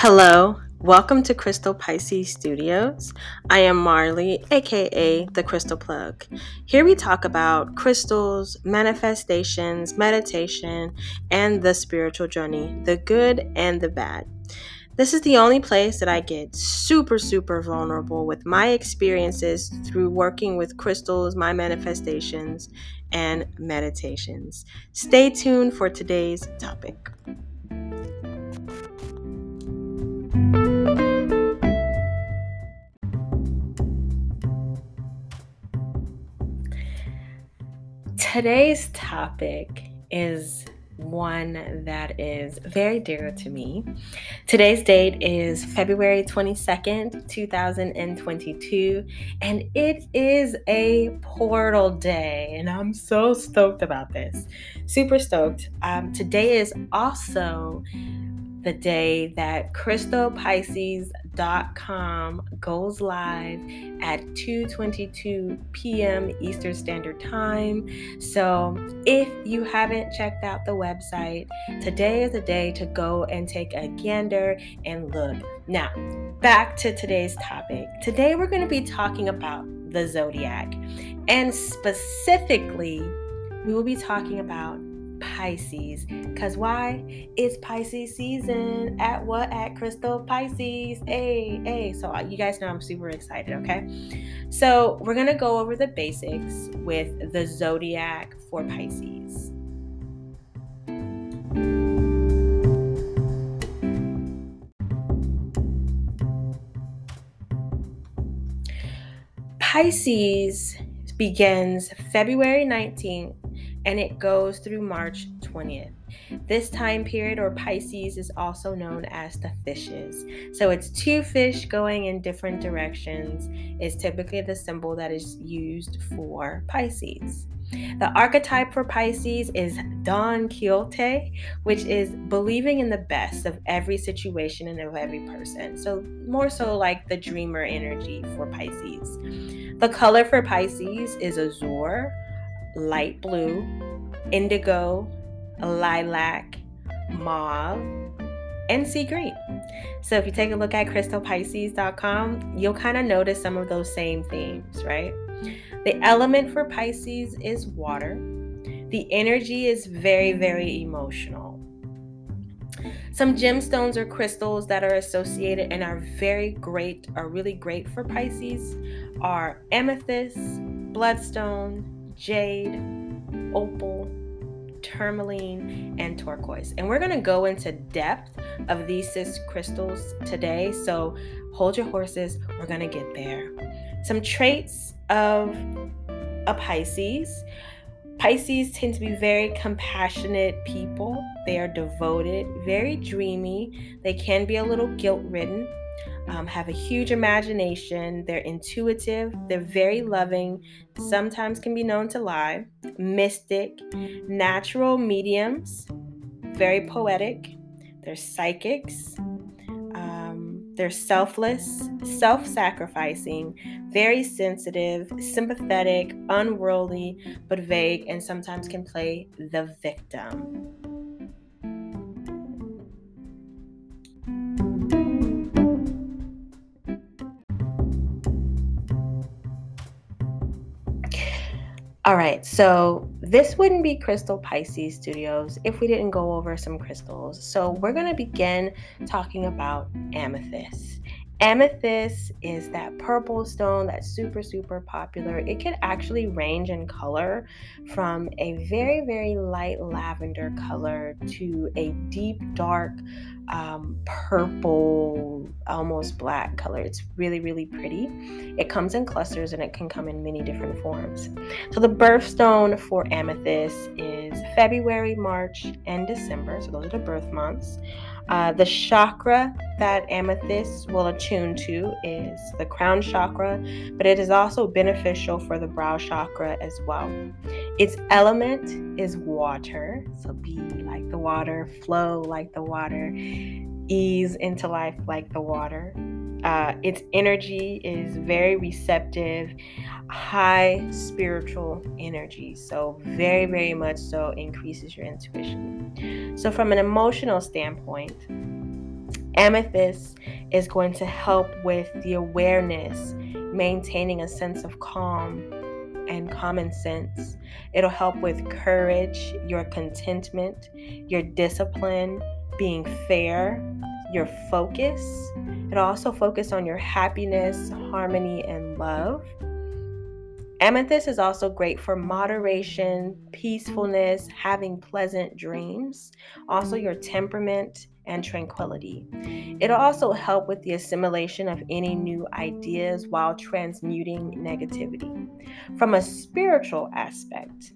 Hello, welcome to Crystal Pisces Studios. I am Marley, aka the Crystal Plug. Here we talk about crystals, manifestations, meditation, and the spiritual journey the good and the bad. This is the only place that I get super, super vulnerable with my experiences through working with crystals, my manifestations, and meditations. Stay tuned for today's topic. Today's topic is one that is very dear to me. Today's date is February 22nd, 2022, and it is a portal day, and I'm so stoked about this. Super stoked. Um, today is also the day that crystalpisces.com goes live at 2:22 p.m. Eastern Standard Time. So, if you haven't checked out the website, today is the day to go and take a gander and look. Now, back to today's topic. Today we're going to be talking about the zodiac, and specifically, we will be talking about Pisces. Cause why? It's Pisces season at what? At Crystal Pisces. Hey, hey. So uh, you guys know I'm super excited, okay? So we're gonna go over the basics with the zodiac for Pisces. Pisces begins February 19th and it goes through March 20th. This time period, or Pisces, is also known as the fishes. So it's two fish going in different directions, is typically the symbol that is used for Pisces. The archetype for Pisces is Don Quixote, which is believing in the best of every situation and of every person. So, more so like the dreamer energy for Pisces. The color for Pisces is azure light blue, indigo, lilac, mauve, and sea green. So if you take a look at crystalpisces.com, you'll kind of notice some of those same themes, right? The element for Pisces is water. The energy is very, very emotional. Some gemstones or crystals that are associated and are very great, are really great for Pisces, are amethyst, bloodstone, jade, opal, tourmaline, and turquoise. And we're going to go into depth of these six crystals today. So hold your horses. We're going to get there. Some traits of a Pisces. Pisces tend to be very compassionate people. They are devoted, very dreamy. They can be a little guilt ridden um, have a huge imagination. They're intuitive. They're very loving. Sometimes can be known to lie. Mystic, natural mediums, very poetic. They're psychics. Um, they're selfless, self sacrificing, very sensitive, sympathetic, unworldly, but vague, and sometimes can play the victim. All right, so this wouldn't be Crystal Pisces Studios if we didn't go over some crystals. So we're going to begin talking about amethyst. Amethyst is that purple stone that's super, super popular. It can actually range in color from a very, very light lavender color to a deep, dark um, purple, almost black color. It's really, really pretty. It comes in clusters and it can come in many different forms. So, the birthstone for amethyst is February, March, and December. So, those are the birth months. Uh, the chakra that amethyst will attune to is the crown chakra, but it is also beneficial for the brow chakra as well. Its element is water, so be like the water, flow like the water, ease into life like the water. Uh, its energy is very receptive, high spiritual energy. So, very, very much so increases your intuition. So, from an emotional standpoint, Amethyst is going to help with the awareness, maintaining a sense of calm and common sense. It'll help with courage, your contentment, your discipline, being fair, your focus. It'll also focus on your happiness, harmony, and love. Amethyst is also great for moderation, mm. peacefulness, having pleasant dreams, also mm. your temperament and tranquility. It'll also help with the assimilation of any new ideas while transmuting negativity. From a spiritual aspect,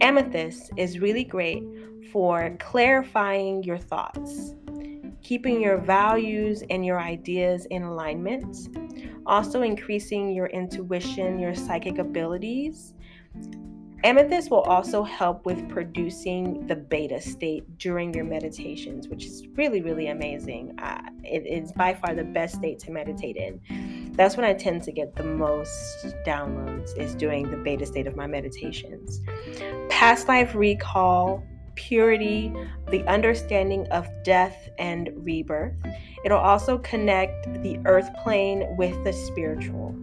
Amethyst is really great for clarifying your thoughts, keeping your values and your ideas in alignment, also increasing your intuition, your psychic abilities. Amethyst will also help with producing the beta state during your meditations, which is really, really amazing. Uh, it is by far the best state to meditate in. That's when I tend to get the most downloads, is during the beta state of my meditations. Past life recall purity, the understanding of death and rebirth. It'll also connect the earth plane with the spiritual.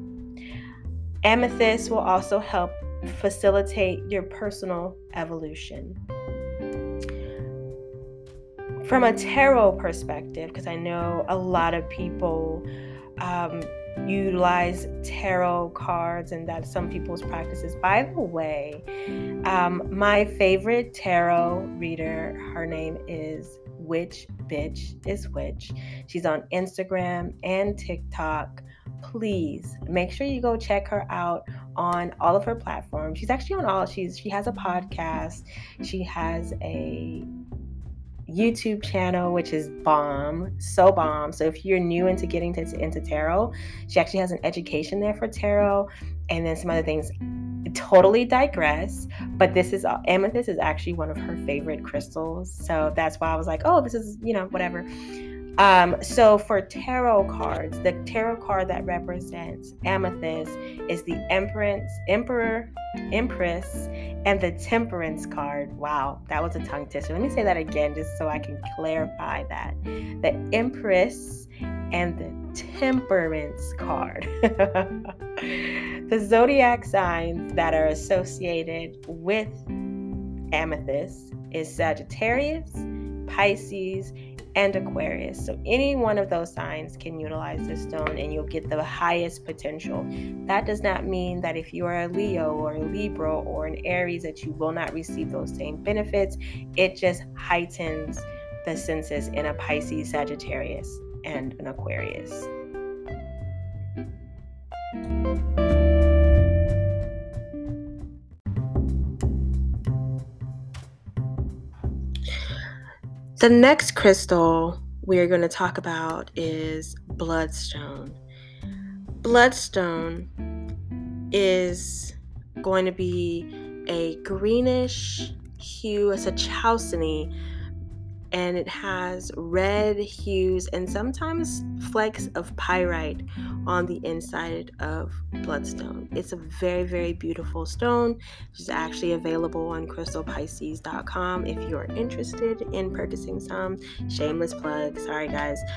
Amethyst will also help facilitate your personal evolution. From a tarot perspective, because I know a lot of people um, utilize tarot cards and that's some people's practices. By the way, um, my favorite tarot reader, her name is Witch Bitch is Witch. She's on Instagram and TikTok. Please make sure you go check her out on all of her platforms. She's actually on all. She's she has a podcast. She has a YouTube channel, which is bomb, so bomb. So if you're new into getting to, into tarot, she actually has an education there for tarot, and then some other things. Totally digress, but this is amethyst is actually one of her favorite crystals. So that's why I was like, oh, this is you know whatever. Um, so for tarot cards, the tarot card that represents amethyst is the Empress, Emperor, Empress, and the Temperance card. Wow, that was a tongue twister. Let me say that again just so I can clarify that. The Empress and the Temperance card. the zodiac signs that are associated with amethyst is Sagittarius, Pisces, and Aquarius. So any one of those signs can utilize this stone and you'll get the highest potential. That does not mean that if you are a Leo or a Libra or an Aries that you will not receive those same benefits. It just heightens the senses in a Pisces, Sagittarius, and an Aquarius. The next crystal we are going to talk about is bloodstone. Bloodstone is going to be a greenish hue, it's a chalcedony and it has red hues and sometimes flecks of pyrite on the inside of bloodstone. It's a very, very beautiful stone. It's actually available on crystalpisces.com if you're interested in purchasing some. Shameless plug, sorry guys.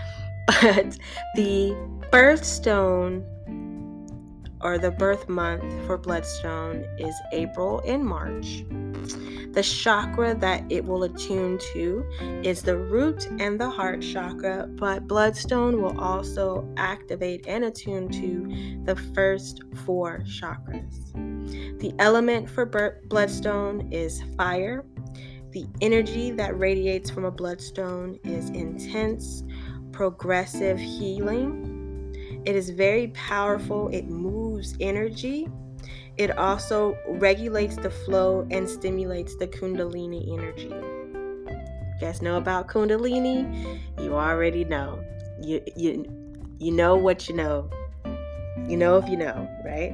But the birthstone or the birth month for bloodstone is April and March. The chakra that it will attune to is the root and the heart chakra, but bloodstone will also activate and attune to the first four chakras. The element for bloodstone is fire. The energy that radiates from a bloodstone is intense, progressive healing. It is very powerful, it moves energy it also regulates the flow and stimulates the Kundalini energy. You guys know about Kundalini? You already know. You you you know what you know. You know if you know, right?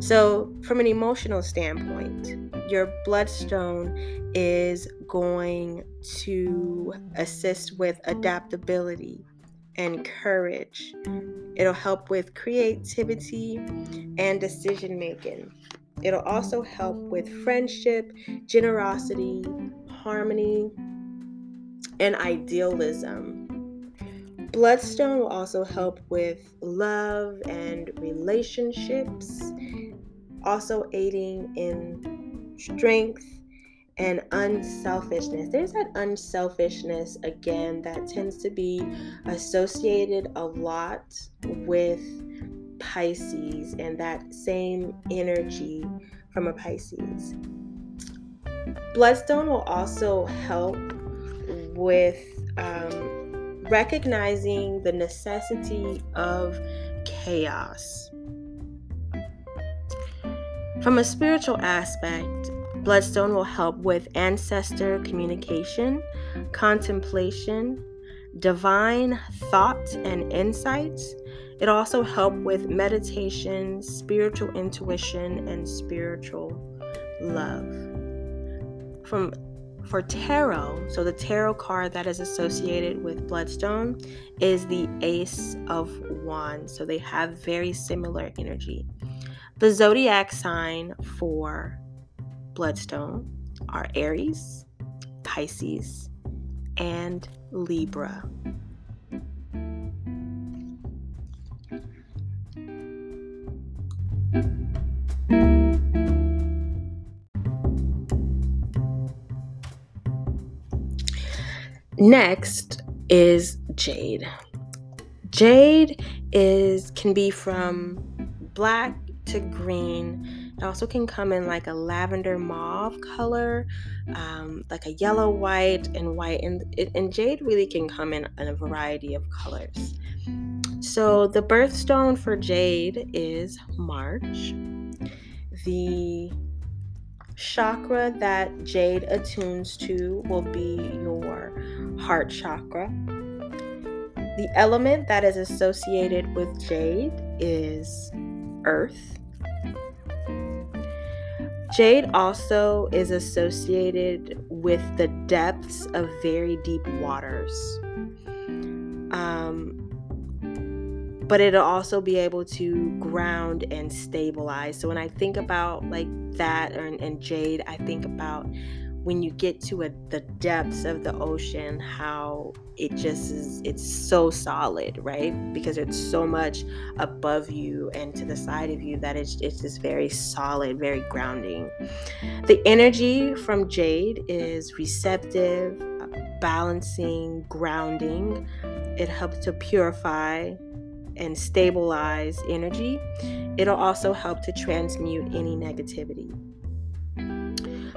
So, from an emotional standpoint, your bloodstone is going to assist with adaptability and courage. It'll help with creativity and decision making. It'll also help with friendship, generosity, harmony, and idealism. Bloodstone will also help with love and relationships, also aiding in strength and unselfishness. There's that unselfishness again that tends to be associated a lot with Pisces and that same energy from a Pisces. Bloodstone will also help with um, recognizing the necessity of chaos. From a spiritual aspect, Bloodstone will help with ancestor communication, contemplation, divine thought and insights. It also help with meditation, spiritual intuition, and spiritual love. From for tarot, so the tarot card that is associated with Bloodstone is the Ace of Wands. So they have very similar energy. The zodiac sign for Bloodstone are Aries, Pisces, and Libra. Next is jade. Jade is can be from black to green. It also can come in like a lavender mauve color, um, like a yellow, white, and white. And, and jade really can come in, in a variety of colors. So the birthstone for jade is March. The chakra that jade attunes to will be your heart chakra. The element that is associated with jade is earth. Jade also is associated with the depths of very deep waters. Um, but it'll also be able to ground and stabilize. So when I think about like that and, and jade, I think about when you get to a, the depths of the ocean, how it just is, it's so solid, right? Because it's so much above you and to the side of you that it's, it's just very solid, very grounding. The energy from jade is receptive, balancing, grounding. It helps to purify and stabilize energy. It'll also help to transmute any negativity.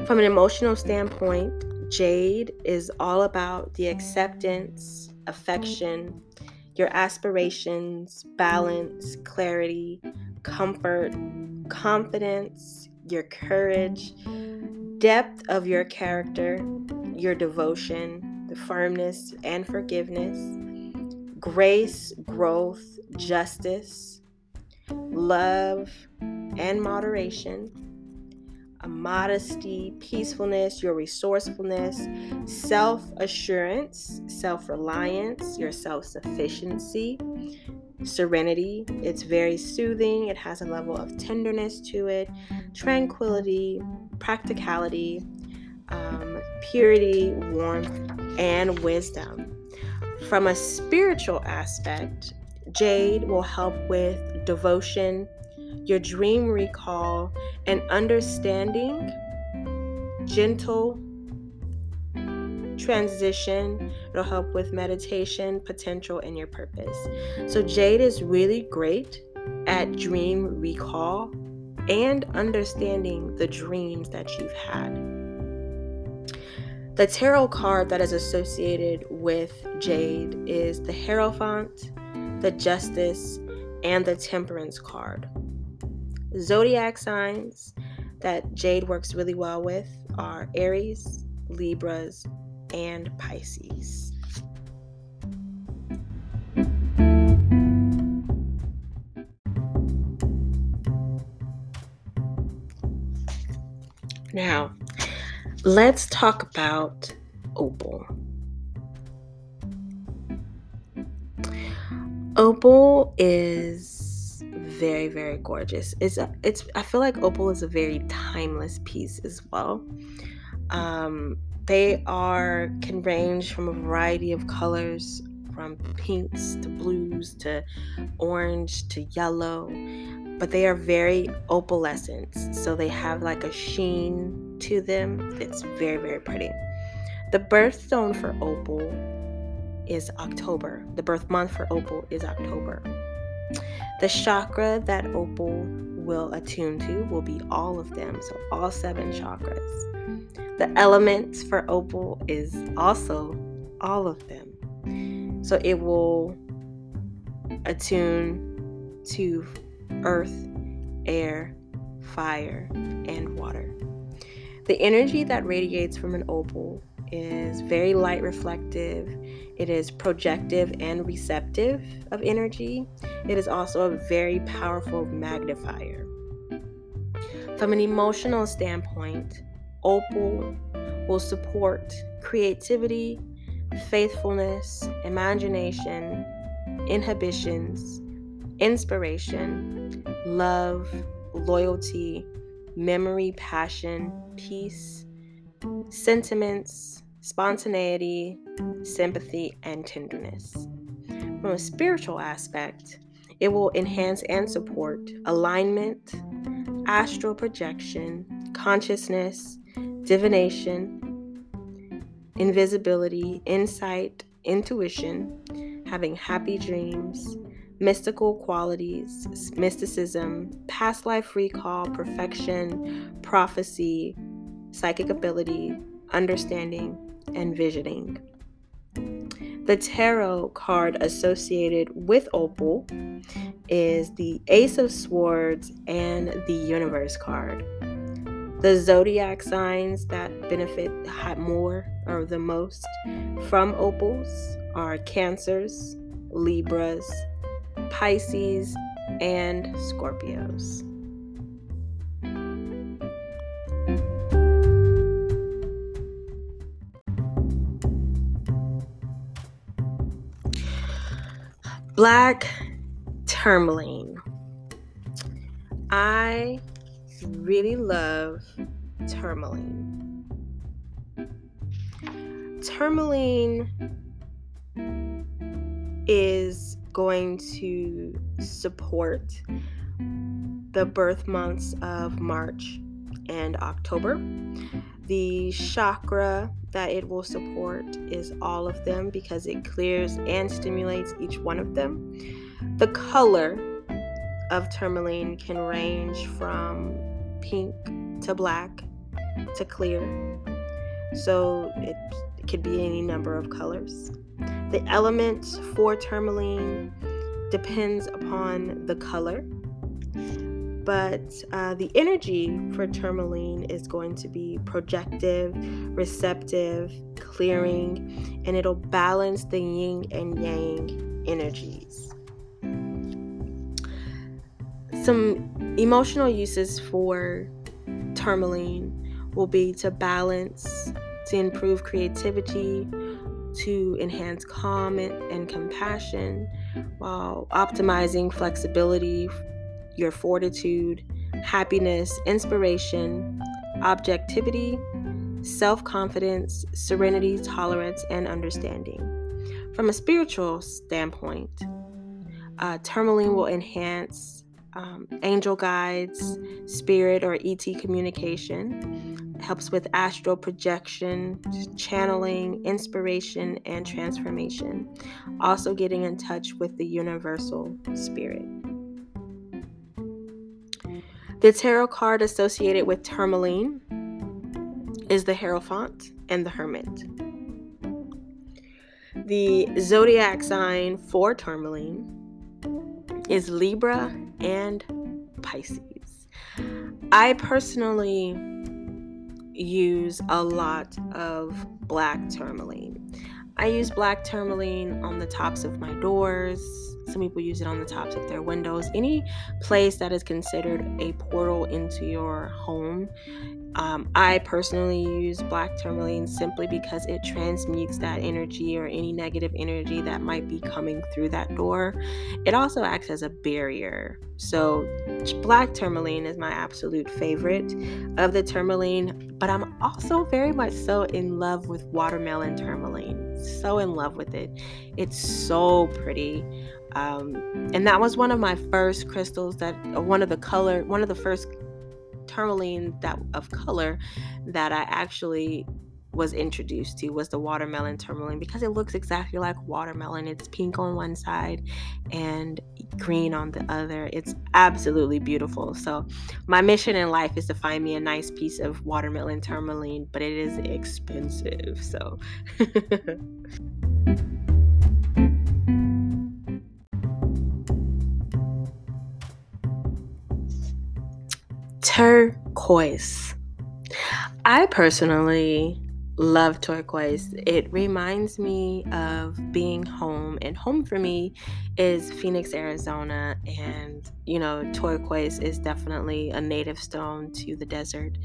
From an emotional mm. standpoint, Jade is all about the mm. acceptance, affection, your aspirations, balance, clarity, comfort, confidence, your courage, depth of your character, your devotion, the firmness and forgiveness, grace, growth, justice, love, and moderation modesty, peacefulness, your resourcefulness, self assurance, self reliance, your self sufficiency, serenity. It's very soothing, it has a level of tenderness to it, tranquility, practicality, um, purity, warmth, and wisdom. From a spiritual aspect, Jade will help with devotion, your dream recall, and understanding, gentle transition. It'll help with meditation, potential, and your purpose. So, Jade is really great at dream recall and understanding the dreams that you've had. The tarot card that is associated with Jade is the Hierophant, the Justice, and the Temperance card. Zodiac signs that Jade works really well with are Aries, Libras, and Pisces. Now, let's talk about opal. Opal is very very gorgeous it's it's i feel like opal is a very timeless piece as well um, they are can range from a variety of colors from pinks to blues to orange to yellow, but they are very opalescent. So they have like a sheen to them. It's very, very pretty. The birthstone for opal is October. The birth month for opal is October. The chakra that opal will attune to will be all of them, so all seven chakras. The elements for opal is also all of them. So it will attune to earth, air, fire, and water. The energy that radiates from an opal is very light reflective. It is projective and receptive of energy. It is also a very powerful magnifier. From an emotional standpoint, opal will support creativity, faithfulness, imagination, inhibitions, inspiration, love, loyalty, memory, passion, peace, sentiments, spontaneity, sympathy, and tenderness. From a spiritual aspect, it will enhance and support alignment, astral projection, consciousness, divination, invisibility, insight, intuition, having happy dreams, mystical qualities, mysticism, past life recall, perfection, prophecy, psychic ability, understanding, and visioning. The tarot card associated with Opal is the Ace of Swords and the Universe card. The zodiac signs that benefit more or the most from opals are Cancers, Libras, Pisces, and Scorpios. Black tourmaline. I really love tourmaline. Tourmaline is going to support the birth months of March and October. The chakra that it will support is all of them because it clears and stimulates each one of them. The color of tourmaline can range from pink to black to clear. So it, could be any number of colors. The element for tourmaline depends upon the color, but uh, the energy for tourmaline is going to be projective, receptive, clearing, and it'll balance the yin and yang energies. Some emotional uses for tourmaline will be to balance, to improve creativity, to enhance calm and, compassion while optimizing flexibility, your fortitude, happiness, inspiration, objectivity, self confidence, serenity, tolerance, and understanding. From a spiritual standpoint, uh, tourmaline will enhance um, angel guides, spirit or ET communication, helps with astral projection, channeling, inspiration, and transformation. Also, getting in touch with the universal spirit. The tarot card associated with tourmaline is the Hierophant and the Hermit. The zodiac sign for tourmaline is Libra and Pisces. I personally use a lot of black tourmaline. I use black tourmaline on the tops of my doors. Some people use it on the tops of their windows. Any place that is considered a portal into your home um, I personally use black tourmaline simply because it transmutes that energy or any negative energy that might be coming through that door. It also acts as a barrier. So, black tourmaline is my absolute favorite of the tourmaline, but I'm also very much so in love with watermelon tourmaline. so in love with it. It's so pretty. Um, and that was one of my first crystals that uh, one of the color one of the first tourmaline that of color that I actually was introduced to was the watermelon tourmaline because it looks exactly like watermelon. It's pink on one side and green on the other. It's absolutely beautiful. So, my mission in life is to find me a nice piece of watermelon tourmaline, but it is expensive. So, turquoise. I personally love turquoise. It reminds me of being home, and home for me is Phoenix, Arizona. And, you know, turquoise is definitely a native stone to the desert.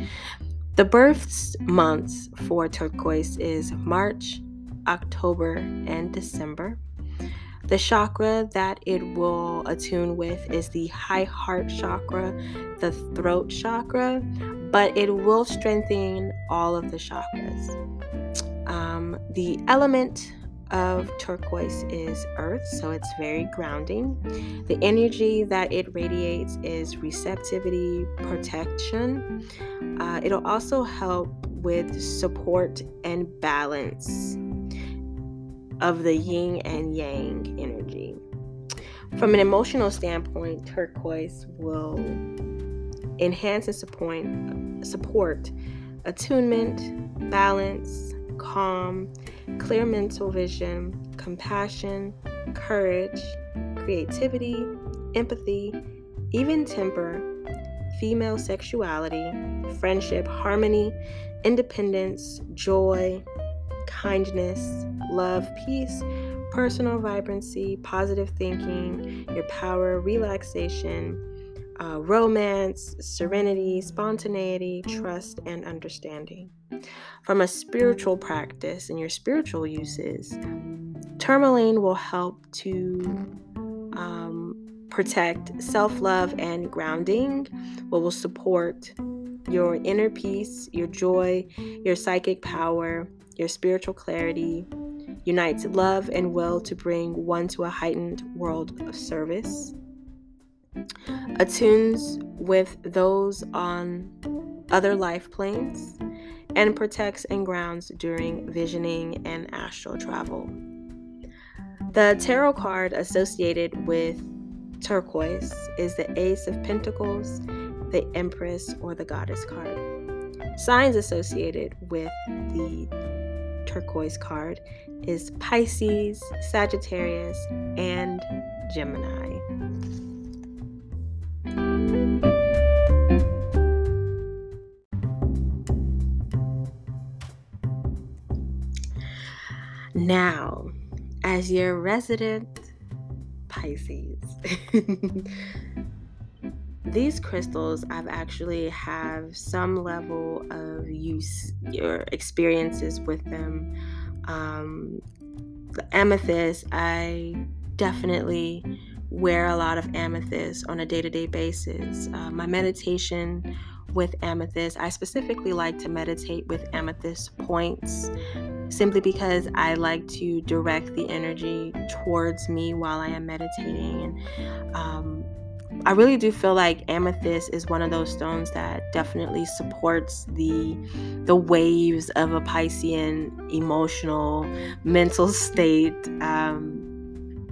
The birth months for turquoise is March, October, and December. The chakra that it will attune with is the high heart chakra, the throat chakra, but it will strengthen all of the chakras. Um, the element of turquoise is earth, so it's very grounding. The energy that it radiates is receptivity, protection. Uh, it'll also help with support and balance of the yin and yang energy. From an emotional standpoint, turquoise will enhance and support, support attunement, balance, calm, clear mental vision, compassion, courage, creativity, empathy, even temper, female sexuality, friendship, harmony, independence, joy, kindness, love, peace, personal vibrancy, positive thinking, your power, relaxation, uh, romance, serenity, spontaneity, trust, and understanding. From a spiritual practice and your spiritual uses, tourmaline will help to um, protect self love and grounding, what will support your inner peace, your joy, your psychic power, your spiritual clarity, unites love and will to bring one to a heightened world of service, attunes with those on other life planes, and protects and grounds during visioning and astral travel. The tarot card associated with turquoise is the Ace of Pentacles, the Empress, or the Goddess card. Signs associated with the turquoise card is Pisces, Sagittarius, and Gemini. Now, as your resident Pisces, these crystals I've actually have some level of use or experiences with them. Um, the amethyst, I definitely wear a lot of amethyst on a day to day basis. Uh, my meditation with amethyst, I specifically like to meditate with amethyst points simply because I like to direct the energy towards me while I am meditating. And um, I really do feel like amethyst is one of those stones that definitely supports the the waves of a Piscean emotional mental state. Um,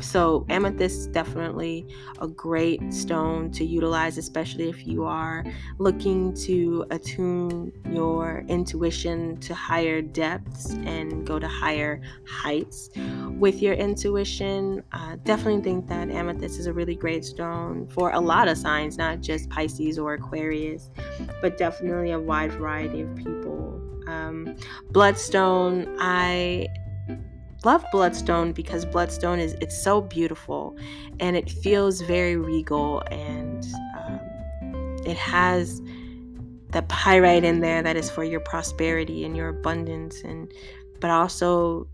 so amethyst is definitely a great stone to utilize especially if you are looking to attune your intuition to higher depths and go to higher heights with your intuition. Uh, definitely think that amethyst is a really great stone for a lot of signs not just pisces or aquarius but definitely a wide variety of people. Um, bloodstone i love Bloodstone because Bloodstone is it's so beautiful and it feels very regal and um, it has the pyrite in there that is for your prosperity and your abundance and but also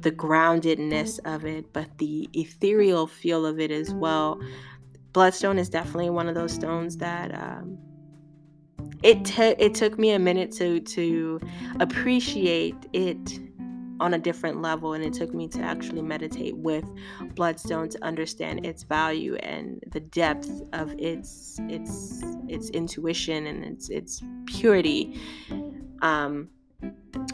the groundedness of it but the ethereal feel of it as well. Bloodstone is definitely one of those stones that um, it t- it took me a minute to to appreciate it on a different level and it took me to actually meditate with bloodstone to understand its value and the depth of its its its intuition and its its purity. Um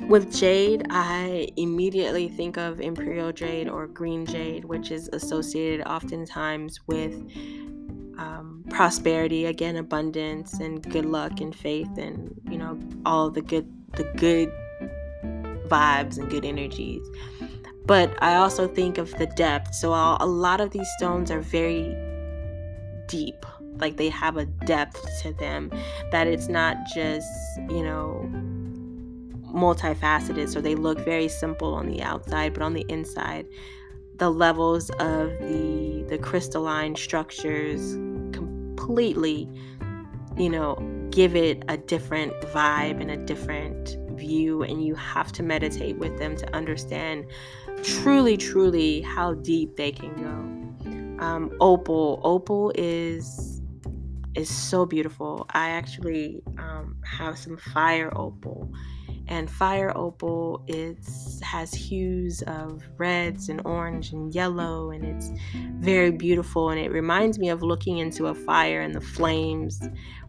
with jade, I immediately think of imperial jade or green jade, which is associated oftentimes with um, prosperity, again, abundance and good luck and faith, and you know all the good the good vibes and good energies. But I also think of the depth. So I'll, a lot of these stones are very deep, like they have a depth to them that it's not just you know multifaceted so they look very simple on the outside but on the inside the levels of the the crystalline structures completely you know give it a different vibe and a different view and you have to meditate with them to understand truly truly how deep they can go. Um, opal opal is is so beautiful. I actually um, have some fire opal. And fire opal it's has hues of reds and orange and yellow and it's very beautiful. And it reminds me of looking into a fire and the flames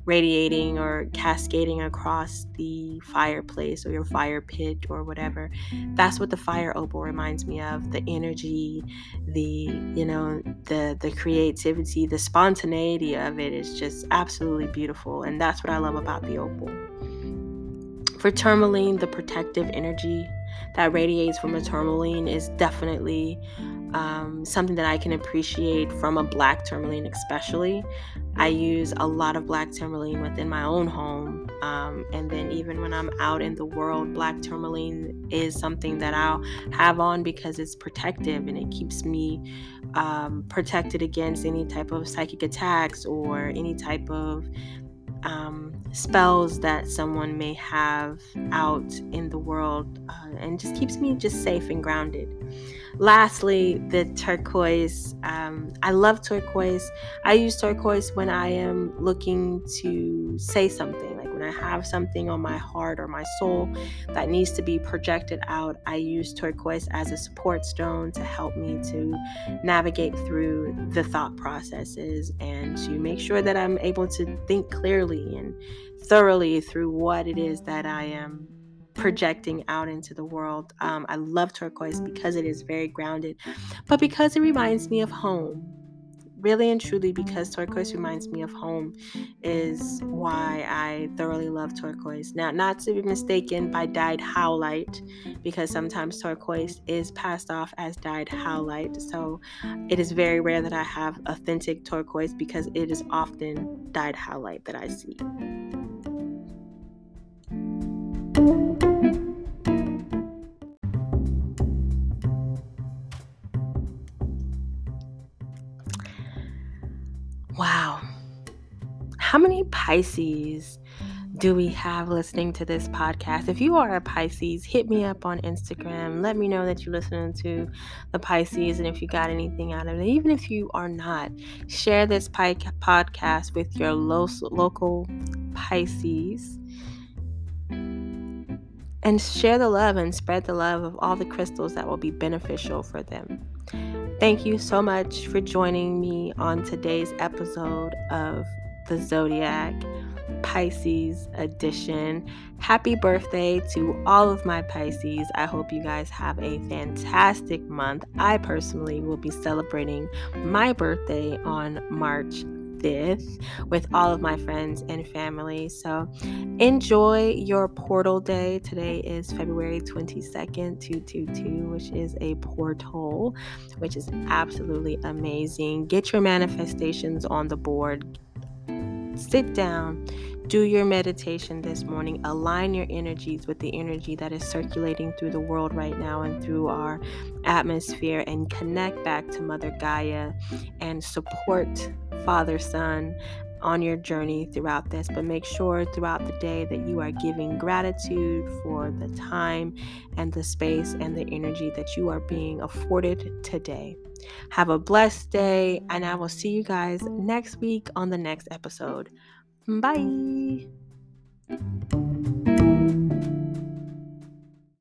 radiating or cascading across the fireplace or your fire pit or whatever that's what the fire opal reminds me of the energy the you know the the creativity the spontaneity of it is just absolutely beautiful and that's what i love about the opal. For tourmaline, the protective energy that radiates from a tourmaline is definitely um, something that I can appreciate from a black tourmaline, especially. I use a lot of black tourmaline within my own home. Um, and then, even when I'm out in the world, black tourmaline is something that I'll have on because it's protective and it keeps me um, protected against any type of psychic attacks or any type of um, spells that someone may have out in the world uh, and just keeps me just safe and grounded. Lastly the turquoise. Um, i love turquoise. I use turquoise when i am looking to say something when I have something on my heart or my soul that needs to be projected out, I use turquoise as a support stone to help me to navigate through the thought processes and to make sure that I'm able to think clearly and thoroughly through what it is that I am projecting out into the world. Um, I love turquoise because it is very grounded, but because it reminds me of home really and truly because turquoise reminds me of home is why I thoroughly love turquoise. Now, not to be mistaken by dyed howlite, because sometimes turquoise is passed off as dyed howlite. So it is very rare that I have authentic turquoise because it is often dyed howlite that I see. How many Pisces do we have listening to this podcast? If you are a Pisces, hit me up on Instagram. Let me know that you're listening to the Pisces and if you got anything out of it. Even if you are not, share this podcast with your lo- local Pisces and share the love and spread the love of all the crystals that will be beneficial for them. Thank you so much for joining me on today's episode of the Zodiac Pisces edition. Happy birthday to all of my Pisces. I hope you guys have a fantastic month. I personally will be celebrating my birthday on March 5th with all of my friends and family. So enjoy your portal day. Today is February 22nd, 222, which is a portal, which is absolutely amazing. Get your manifestations on the board sit down, do your meditation this morning, align your energies with the energy that is circulating through the world right now and through our atmosphere, and connect back to Mother Gaia and support Father Sun on your journey throughout this. But make sure throughout the day that you are giving gratitude for the time and the space and the energy that you are being afforded today. Have a blessed day, and I will see you guys next week on the next episode. Bye.